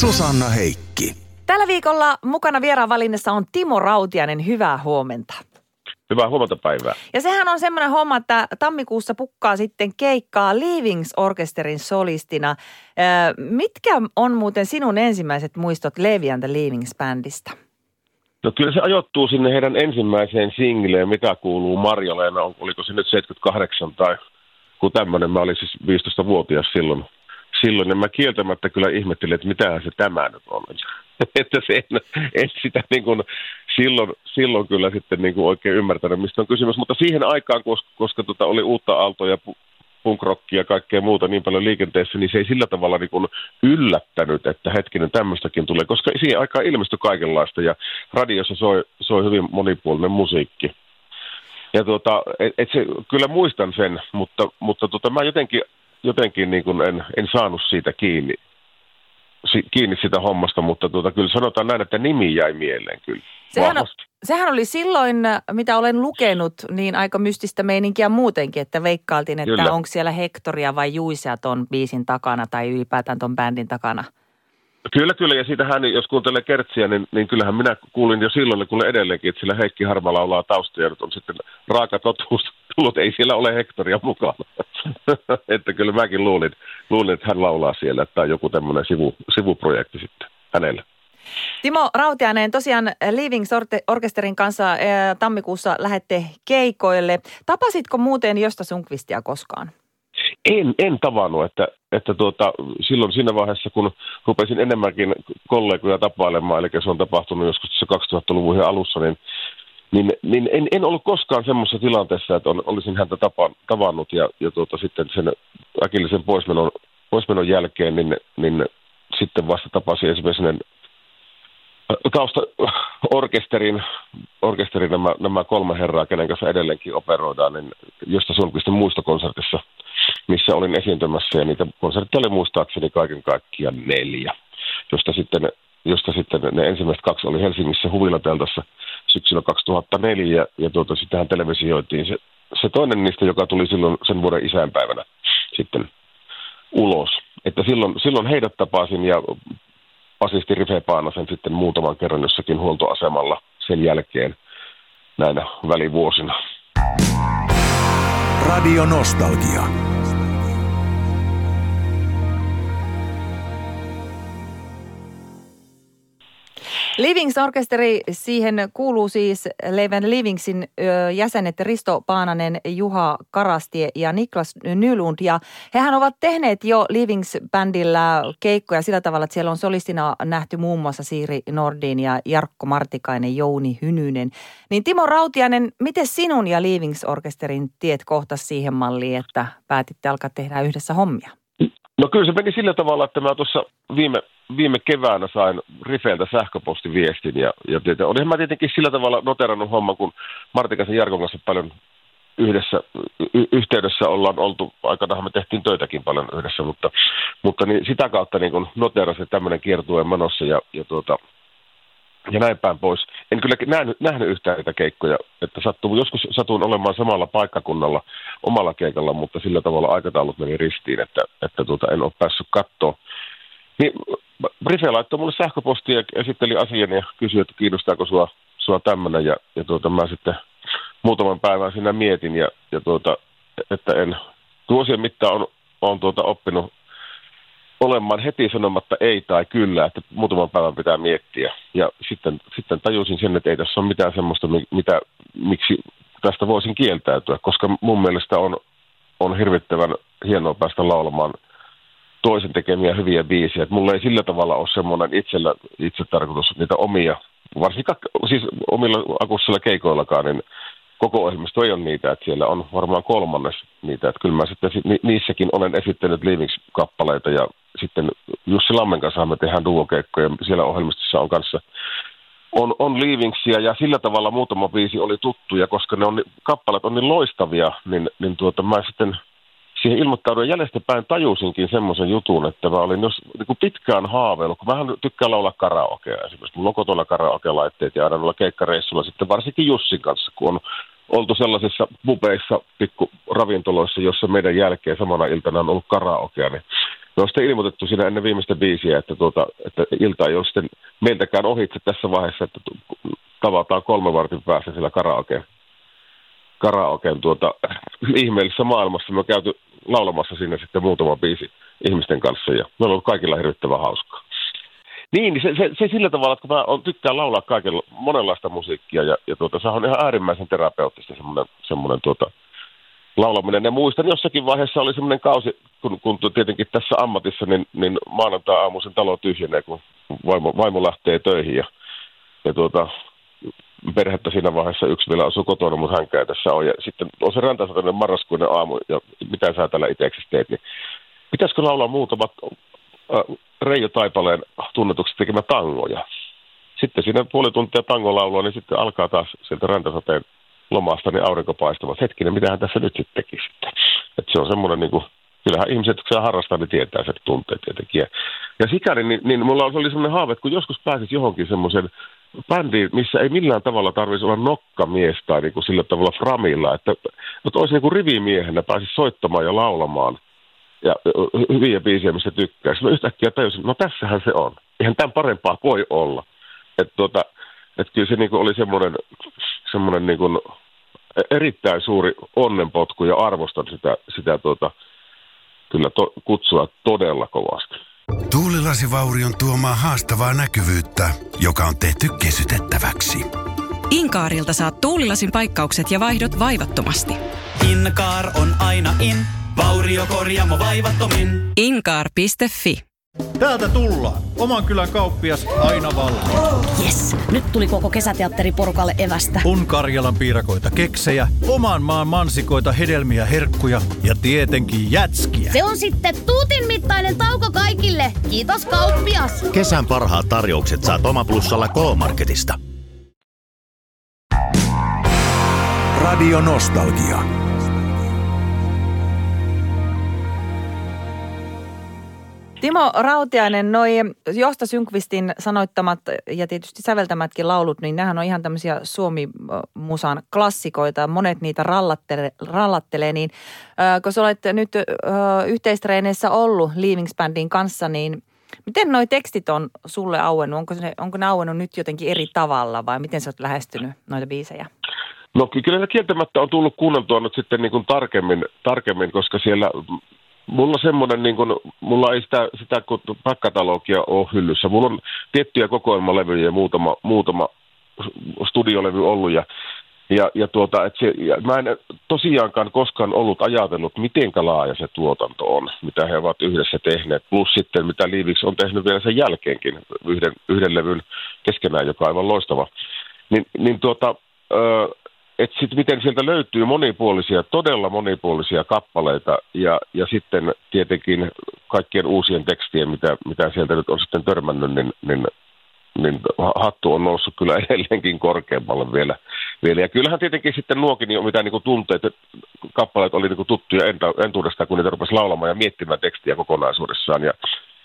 Susanna Heikki. Tällä viikolla mukana vieraanvalinnassa on Timo Rautianen. Hyvää huomenta. Hyvää huomenta päivää. Ja sehän on semmoinen homma, että tammikuussa pukkaa sitten keikkaa Leavings Orkesterin solistina. Mitkä on muuten sinun ensimmäiset muistot Levi and the Leavings-bändistä? No kyllä se ajoittuu sinne heidän ensimmäiseen singleen, mitä kuuluu Marjaleena, oliko se nyt 78 tai kun tämmöinen. Mä olin siis 15-vuotias silloin. Silloin ja mä kieltämättä kyllä ihmettelin, että mitä se tämä nyt on. että se en, en sitä niin kuin silloin, silloin kyllä sitten niin kuin oikein ymmärtänyt, mistä on kysymys. Mutta siihen aikaan, koska, koska tota oli uutta aaltoa ja punkrockia ja kaikkea muuta niin paljon liikenteessä, niin se ei sillä tavalla niin kuin yllättänyt, että hetkinen tämmöistäkin tulee, koska siihen aikaan ilmestyi kaikenlaista ja radiossa soi, soi hyvin monipuolinen musiikki. Ja tuota, et, et se, kyllä muistan sen, mutta, mutta tota, mä jotenkin, jotenkin niin kuin en, en saanut siitä kiinni, si, kiinni sitä hommasta, mutta tuota, kyllä sanotaan näin, että nimi jäi mieleen kyllä. Sehän, on, sehän oli silloin, mitä olen lukenut, niin aika mystistä meininkiä muutenkin, että veikkailtiin, että onko siellä Hektoria vai Juisia ton biisin takana tai ylipäätään ton bändin takana. Kyllä, kyllä. Ja siitähän, jos kuuntelee Kertsiä, niin, niin kyllähän minä kuulin jo silloin, kun edelleenkin, että sillä Heikki Harma laulaa taustoja, nyt on sitten raaka totuus tullut. Ei siellä ole Hektoria mukana. että kyllä mäkin luulin, luulin, että hän laulaa siellä, että tämä on joku tämmöinen sivu, sivuprojekti sitten hänelle. Timo Rautianen, tosiaan Leaving Orkesterin kanssa tammikuussa lähette keikoille. Tapasitko muuten Josta Sunkvistia koskaan? En, en tavannut, että, että tuota, silloin siinä vaiheessa, kun rupesin enemmänkin kollegoja tapailemaan, eli se on tapahtunut joskus 2000-luvun alussa, niin, niin, niin en, en ollut koskaan semmoisessa tilanteessa, että on, olisin häntä tapa, tavannut ja, ja tuota, sitten sen äkillisen poismenon, poismenon jälkeen, niin, niin sitten vasta tapasin esimerkiksi tausta orkesterin, orkesterin nämä, nämä kolme herraa, kenen kanssa edelleenkin operoidaan, niin josta Sundqvistin muistokonsertissa, missä olin esiintymässä, ja niitä konsertteja oli muistaakseni kaiken kaikkiaan neljä, josta sitten, josta sitten ne ensimmäiset kaksi oli Helsingissä Huvilateltassa syksyllä 2004, ja tuota, sittenhän televisioitiin se, se toinen niistä, joka tuli silloin sen vuoden isänpäivänä sitten ulos. Että silloin, silloin heidät tapasin ja basisti Rife Paanasen sitten muutaman kerran jossakin huoltoasemalla sen jälkeen näinä välivuosina. Radio Nostalgia. Livings Orkesteri, siihen kuuluu siis Leven Livingsin jäsenet Risto Paananen, Juha Karastie ja Niklas Nylund. Ja hehän ovat tehneet jo Livings-bändillä keikkoja sillä tavalla, että siellä on solistina nähty muun muassa Siiri Nordin ja Jarkko Martikainen, Jouni Hynynen. Niin Timo Rautianen, miten sinun ja Livings Orkesterin tiet kohtas siihen malliin, että päätitte alkaa tehdä yhdessä hommia? No kyllä se meni sillä tavalla, että mä tuossa viime viime keväänä sain Rifeiltä sähköpostiviestin ja, ja tietysti, olin mä tietenkin sillä tavalla noterannut homma, kun Martikasen Jarkon kanssa paljon yhdessä, y- yhteydessä ollaan oltu, aikanahan me tehtiin töitäkin paljon yhdessä, mutta, mutta niin sitä kautta niin noterasin, että tämmöinen kiertue menossa ja, ja, tuota, ja näin päin pois. En kyllä nähnyt, nähnyt yhtään niitä keikkoja, että sattuu, joskus satuin olemaan samalla paikkakunnalla omalla keikalla, mutta sillä tavalla aikataulut meni ristiin, että, että tuota, en ole päässyt katsoa. Niin Rife laittoi mulle sähköpostia ja esitteli asian ja kysyi, että kiinnostaako sua, sua tämmöinen. Ja, ja tuota, mä sitten muutaman päivän siinä mietin, ja, ja tuota, että en vuosien mittaan on, on tuota oppinut olemaan heti sanomatta ei tai kyllä, että muutaman päivän pitää miettiä. Ja sitten, sitten tajusin sen, että ei tässä ole mitään semmoista, mitä, miksi tästä voisin kieltäytyä, koska mun mielestä on, on hirvittävän hienoa päästä laulamaan – toisen tekemiä hyviä biisejä. Et mulla ei sillä tavalla ole semmoinen itsellä itse tarkoitus niitä omia, varsinkaan siis omilla akussilla keikoillakaan, niin koko ohjelmisto ei ole niitä, että siellä on varmaan kolmannes niitä, että kyllä mä sitten niissäkin olen esittänyt Leavings-kappaleita ja, sitten Jussi Lammen kanssa me tehdään duokeikkoja. Siellä ohjelmistossa on kanssa on, on Leavingsia ja sillä tavalla muutama biisi oli tuttuja, koska ne on, kappalet on niin loistavia, niin, niin tuota, mä sitten siihen ilmoittauduin jäljestäpäin tajusinkin semmoisen jutun, että mä olin jos, niin kuin pitkään haaveillut, kun vähän tykkään laulaa karaokea esimerkiksi. Mulla on kotona karaoke-laitteet ja aina noilla keikkareissuilla sitten varsinkin Jussin kanssa, kun on oltu sellaisissa pubeissa, pikku ravintoloissa, jossa meidän jälkeen samana iltana on ollut karaokea, niin me on sitten ilmoitettu siinä ennen viimeistä biisiä, että, tuota, että ilta ei ole sitten meiltäkään ohitse tässä vaiheessa, että tavataan kolme vartin päässä siellä karaokeen, karaokeen tuota, ihmeellisessä maailmassa. Me on käyty laulamassa sinne sitten muutama biisi ihmisten kanssa ja me on ollut kaikilla hirvittävän hauskaa. Niin, se, se, se, sillä tavalla, että kun mä on, tykkään laulaa kaiken, monenlaista musiikkia ja, ja tuota, se on ihan äärimmäisen terapeuttista semmoinen, semmoinen tuota, laulaminen. Ja muistan jossakin vaiheessa oli semmoinen kausi, kun, kun tietenkin tässä ammatissa, niin, niin maanantai-aamuisen talo tyhjenee, kun vaimo, vaimo lähtee töihin ja, ja tuota, perhettä siinä vaiheessa yksi vielä asuu kotona, mutta hänkään tässä on. Ja sitten on se rantasatainen marraskuinen aamu ja mitä sä täällä itseksi teet, niin pitäisikö laulaa muutamat äh, Reijo Taipaleen tunnetuksi tekemä tangoja. Sitten siinä puoli tuntia tangolaulua, niin sitten alkaa taas sieltä rantasateen lomasta niin aurinko paistamaan. Hetkinen, mitähän tässä nyt sitten tekisi. Että se on semmoinen niin kuin, kyllähän ihmiset, se harrastaa, niin tietää sen tunteet tietenkin. Ja, ja sikäli, niin, niin mulla oli semmoinen haave, että kun joskus pääsis johonkin semmoisen bändiin, missä ei millään tavalla tarvitsisi olla nokkamies tai niin kuin sillä tavalla framilla, että, että olisi niin kuin rivimiehenä, pääsisi soittamaan ja laulamaan ja hyviä biisejä, mistä tykkää. Sitten yhtäkkiä tajusin, no tässähän se on. Eihän tämän parempaa voi olla. Että tuota, et kyllä se niin kuin oli semmoinen, semmoinen niin kuin erittäin suuri onnenpotku ja arvostan sitä, sitä tuota, kyllä to, kutsua todella kovasti. Tuulilasivaurion tuomaa haastavaa näkyvyyttä, joka on tehty kesytettäväksi. Inkaarilta saat tuulilasin paikkaukset ja vaihdot vaivattomasti. Inkaar on aina in, vauriokorjaamo vaivattomin. Inkaar.fi Täältä tullaan. Oman kylän kauppias aina valmiina. Yes, nyt tuli koko kesäteatteriporukalle evästä. On Karjalan piirakoita, keksejä, oman maan mansikoita, hedelmiä, herkkuja ja tietenkin jätskiä. Se on sitten tuutin mittainen tauko kaikille. Kiitos kauppias. Kesän parhaat tarjoukset saat Omaplussalla K-Marketista. Radio Nostalgia. Timo Rautiainen, noi Josta Synkvistin sanoittamat ja tietysti säveltämätkin laulut, niin nehän on ihan tämmöisiä Suomi-musan klassikoita. Monet niitä rallattele, rallattelee, niin äh, kun sä olet nyt äh, yhteistreeneissä ollut Leavings Bandin kanssa, niin miten noi tekstit on sulle auennut? Onko ne, onko ne auennut nyt jotenkin eri tavalla vai miten sä oot lähestynyt noita biisejä? No kyllä ne kieltämättä on tullut kuunneltua nyt sitten niin kuin tarkemmin, tarkemmin, koska siellä mulla semmoinen, niin kuin, mulla ei sitä, sitä pakkatalogia ole hyllyssä. Mulla on tiettyjä kokoelmalevyjä ja muutama, muutama studiolevy ollut ja ja, ja, tuota, et se, ja mä en tosiaankaan koskaan ollut ajatellut, miten laaja se tuotanto on, mitä he ovat yhdessä tehneet. Plus sitten, mitä Liiviksi on tehnyt vielä sen jälkeenkin, yhden, yhden levyn keskenään, joka on aivan loistava. Niin, niin tuota, ö, että sitten miten sieltä löytyy monipuolisia, todella monipuolisia kappaleita ja, ja sitten tietenkin kaikkien uusien tekstien, mitä, mitä sieltä nyt on sitten törmännyt, niin, niin, niin hattu on noussut kyllä edelleenkin korkeammalle vielä. vielä. Ja kyllähän tietenkin sitten nuokin, mitä niin kuin tunteet, kappaleet oli niin kuin tuttuja entuudestaan, kun niitä rupesi laulamaan ja miettimään tekstiä kokonaisuudessaan. Ja,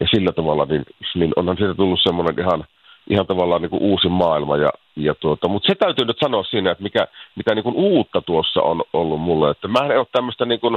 ja sillä tavalla, niin, niin onhan siitä tullut semmoinen ihan – ihan tavallaan niin kuin uusi maailma. Ja, ja tuota, mutta se täytyy nyt sanoa siinä, että mikä, mitä niin kuin uutta tuossa on ollut mulle. Että mä en ole tämmöistä, niin kuin,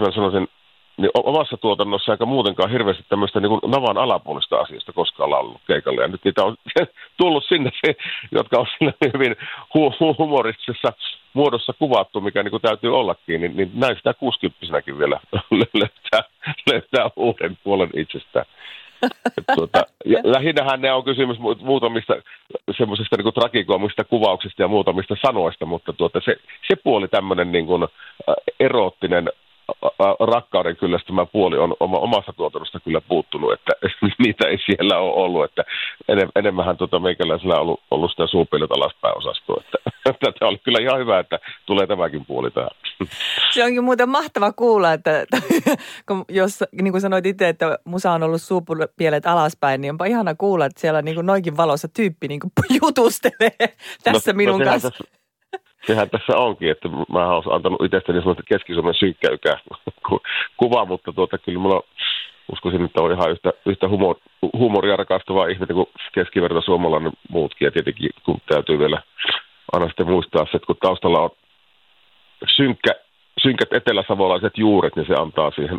mä sanoisin, niin omassa tuotannossa eikä muutenkaan hirveästi tämmöistä niin kuin navan alapuolista asiasta koskaan laulunut keikalle. Ja nyt niitä on tullut sinne, jotka on sinne hyvin hu- humoristisessa muodossa kuvattu, mikä niin kuin täytyy ollakin, niin, niin näin sitä 60 vielä löytää, löytää uuden puolen itsestään tuota, ja lähinnähän ne on kysymys muutamista semmoisista niin tragikoomista kuvauksista ja muutamista sanoista, mutta tuota, se, se puoli tämmöinen niin kuin, äh, eroottinen äh, rakkauden kyllästymä puoli on oma, omasta tuotannosta kyllä puuttunut, että niitä ei siellä ole ollut, että enem, enemmänhän tuota meikäläisellä on ollut, ollut sitä suupilot alaspäin osastoa, että tämä oli kyllä ihan hyvä, että tulee tämäkin puoli tähän. Se onkin muuten mahtava kuulla, että, että kun jos, niin kuin sanoit itse, että musa on ollut suupielet alaspäin, niin onpa ihana kuulla, että siellä niin kuin noinkin valossa tyyppi niin kuin jutustelee tässä no, minun no, kanssa. Tässä, sehän tässä onkin, että mä olen antanut itsestäni sellaista keski-Suomen synkkäykää kuvaa, mutta tuota, kyllä mulla uskoisin, että on ihan yhtä, yhtä humor, humoria rakastavaa ihmistä kuin keskiverto suomalainen muutkin. Ja tietenkin kun täytyy vielä aina sitten muistaa se, että kun taustalla on synkkä, synkät eteläsavolaiset juuret, niin se antaa siihen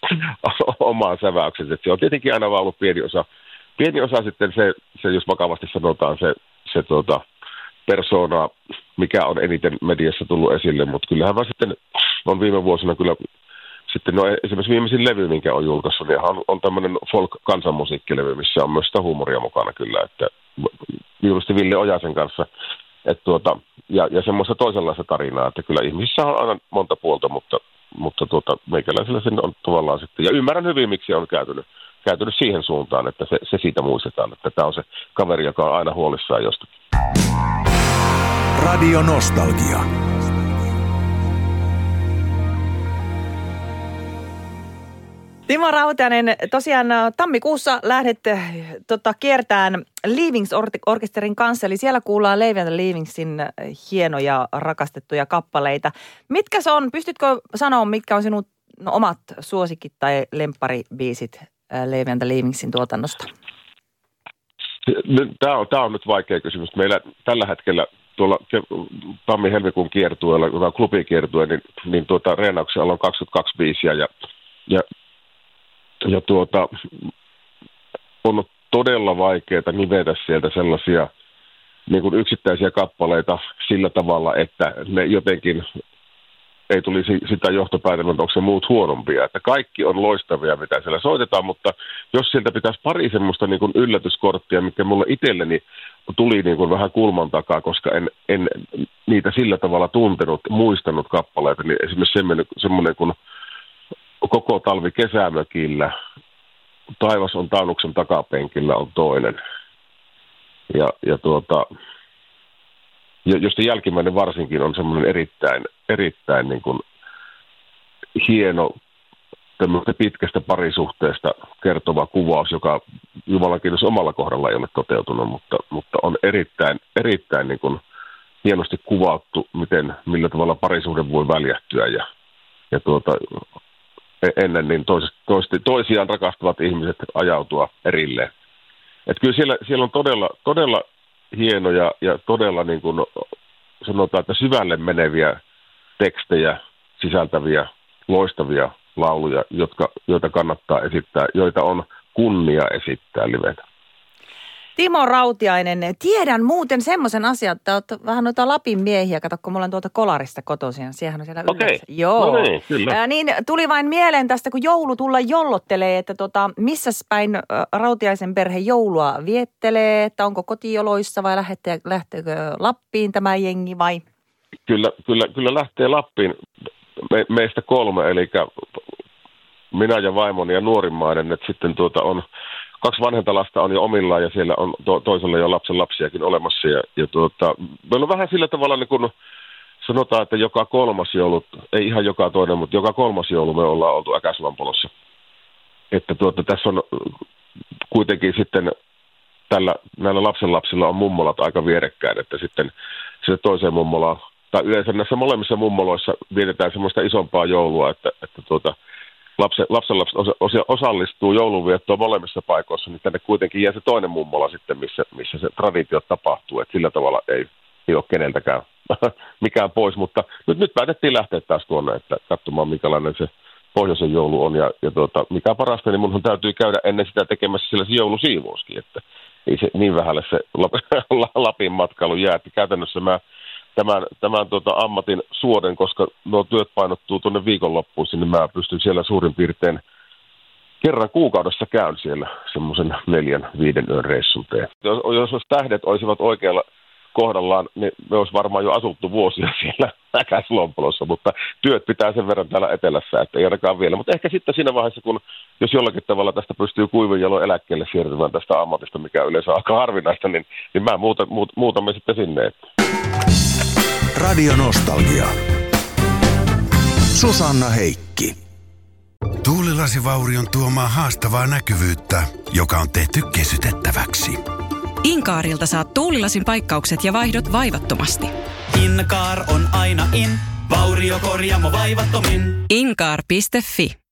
omaan säväyksensä. Se on tietenkin aina vaan ollut pieni osa, pieni osa sitten se, se jos vakavasti sanotaan, se, se tuota, persona, mikä on eniten mediassa tullut esille, mutta kyllähän vaan sitten on viime vuosina kyllä sitten no esimerkiksi viimeisin levy, minkä on julkaissut, niin on, on tämmöinen folk-kansanmusiikkilevy, missä on myös sitä huumoria mukana kyllä, että juuri Ville Ojasen kanssa, että tuota, ja, ja semmoista toisenlaista tarinaa, että kyllä ihmisissä on aina monta puolta, mutta, mutta tuota, meikäläisellä sen on tavallaan sitten, ja ymmärrän hyvin, miksi on käytynyt, käytynyt siihen suuntaan, että se, se siitä muistetaan, että tämä on se kaveri, joka on aina huolissaan jostakin. Radio Nostalgia. Timo Rautianen, tosiaan äh, tammikuussa lähdet äh, tota, kiertään Leavings orkesterin kanssa, eli siellä kuullaan Leaving Leavingsin äh, hienoja rakastettuja kappaleita. Mitkä se on, pystytkö sanoa, mitkä on sinun no, omat suosikit tai lempparibiisit Leaving Leavingsin tuotannosta? Tämä on, tämä on nyt vaikea kysymys. Meillä tällä hetkellä tuolla tammi-helmikuun kiertueella, joka on klubikiertue, niin, niin tuota, reenauksella on 22 biisiä ja, ja ja tuota, on todella vaikeaa nivetä sieltä sellaisia niin kuin yksittäisiä kappaleita sillä tavalla, että ne jotenkin ei tulisi sitä johtopäätelmää, onko se muut huonompia. Että kaikki on loistavia, mitä siellä soitetaan, mutta jos sieltä pitäisi pari semmoista niin kuin yllätyskorttia, mikä mulle itselleni tuli niin kuin vähän kulman takaa, koska en, en niitä sillä tavalla tuntenut, muistanut kappaleita, niin esimerkiksi semmoinen, semmoinen kuin koko talvi kesämökillä. Taivas on taunuksen takapenkillä on toinen. Ja, ja tuota, josta jälkimmäinen varsinkin on semmoinen erittäin, erittäin niin kuin hieno pitkästä parisuhteesta kertova kuvaus, joka Jumalan kiitos omalla kohdalla ei ole toteutunut, mutta, mutta on erittäin, erittäin niin kuin hienosti kuvattu, miten, millä tavalla parisuhde voi väljähtyä ja, ja tuota, ennen, niin tois, tois, toisiaan rakastavat ihmiset ajautua erilleen. Et kyllä siellä, siellä on todella, todella hienoja ja todella niin kuin sanotaan, että syvälle meneviä tekstejä sisältäviä loistavia lauluja, jotka, joita kannattaa esittää, joita on kunnia esittää livetä. Timo Rautiainen, tiedän muuten semmoisen asian, että olet vähän noita Lapin miehiä, kato kun mulla on tuolta Kolarista kotoisin, siehän on siellä Okei, okay. Joo. No niin, kyllä. Ää, niin tuli vain mieleen tästä, kun joulu tulla jollottelee, että tota, missä päin Rautiaisen perhe joulua viettelee, että onko kotijoloissa vai lähtee, lähteekö Lappiin tämä jengi vai? Kyllä, kyllä, kyllä lähtee Lappiin Me, meistä kolme, eli minä ja vaimoni ja nuorimmainen, että sitten tuota on kaksi vanhenta lasta on jo omillaan ja siellä on to, toisella jo lapsen lapsiakin olemassa. Ja, ja tuota, meillä on vähän sillä tavalla niin kuin sanotaan, että joka kolmas joulu, ei ihan joka toinen, mutta joka kolmas joulu me ollaan oltu Äkäsvampolossa. Että tuota, tässä on kuitenkin sitten tällä, näillä lapsenlapsilla on mummolat aika vierekkäin, että sitten se toiseen mummolaan, tai yleensä näissä molemmissa mummoloissa vietetään semmoista isompaa joulua, että, että tuota, lapsen, lapsenlapset osa, osa, osallistuu joulunviettoon molemmissa paikoissa, niin tänne kuitenkin jää se toinen mummola sitten, missä, missä se traditio tapahtuu. että sillä tavalla ei, ei ole keneltäkään mikään pois, mutta nyt, nyt päätettiin lähteä taas tuonne, että katsomaan minkälainen se pohjoisen joulu on. Ja, ja tuota, mikä parasta, niin munhan täytyy käydä ennen sitä tekemässä sillä se joulusiivouskin, että ei se niin vähälle se Lapin matkailu jää, että käytännössä mä tämän, tämän tota ammatin suoden, koska nuo työt painottuu tuonne viikonloppuisin, niin mä pystyn siellä suurin piirtein kerran kuukaudessa käyn siellä semmoisen neljän, viiden yön reissun teen. Jos, jos tähdet olisivat oikealla kohdallaan, niin me olisi varmaan jo asuttu vuosia siellä Äkäslompolossa, mutta työt pitää sen verran täällä etelässä, että ei ainakaan vielä. Mutta ehkä sitten siinä vaiheessa, kun jos jollakin tavalla tästä pystyy kuivin jalo eläkkeelle siirtymään tästä ammatista, mikä yleensä aika harvinaista, niin, niin mä muuta, muut, muutamme sitten sinne. Että. Radio Nostalgia. Susanna Heikki. Tuulilasivaurion tuomaa haastavaa näkyvyyttä, joka on tehty kesytettäväksi. Inkaarilta saat tuulilasin paikkaukset ja vaihdot vaivattomasti. Inkaar on aina in, vauriokorjaamo vaivattomin. Inkaar.fi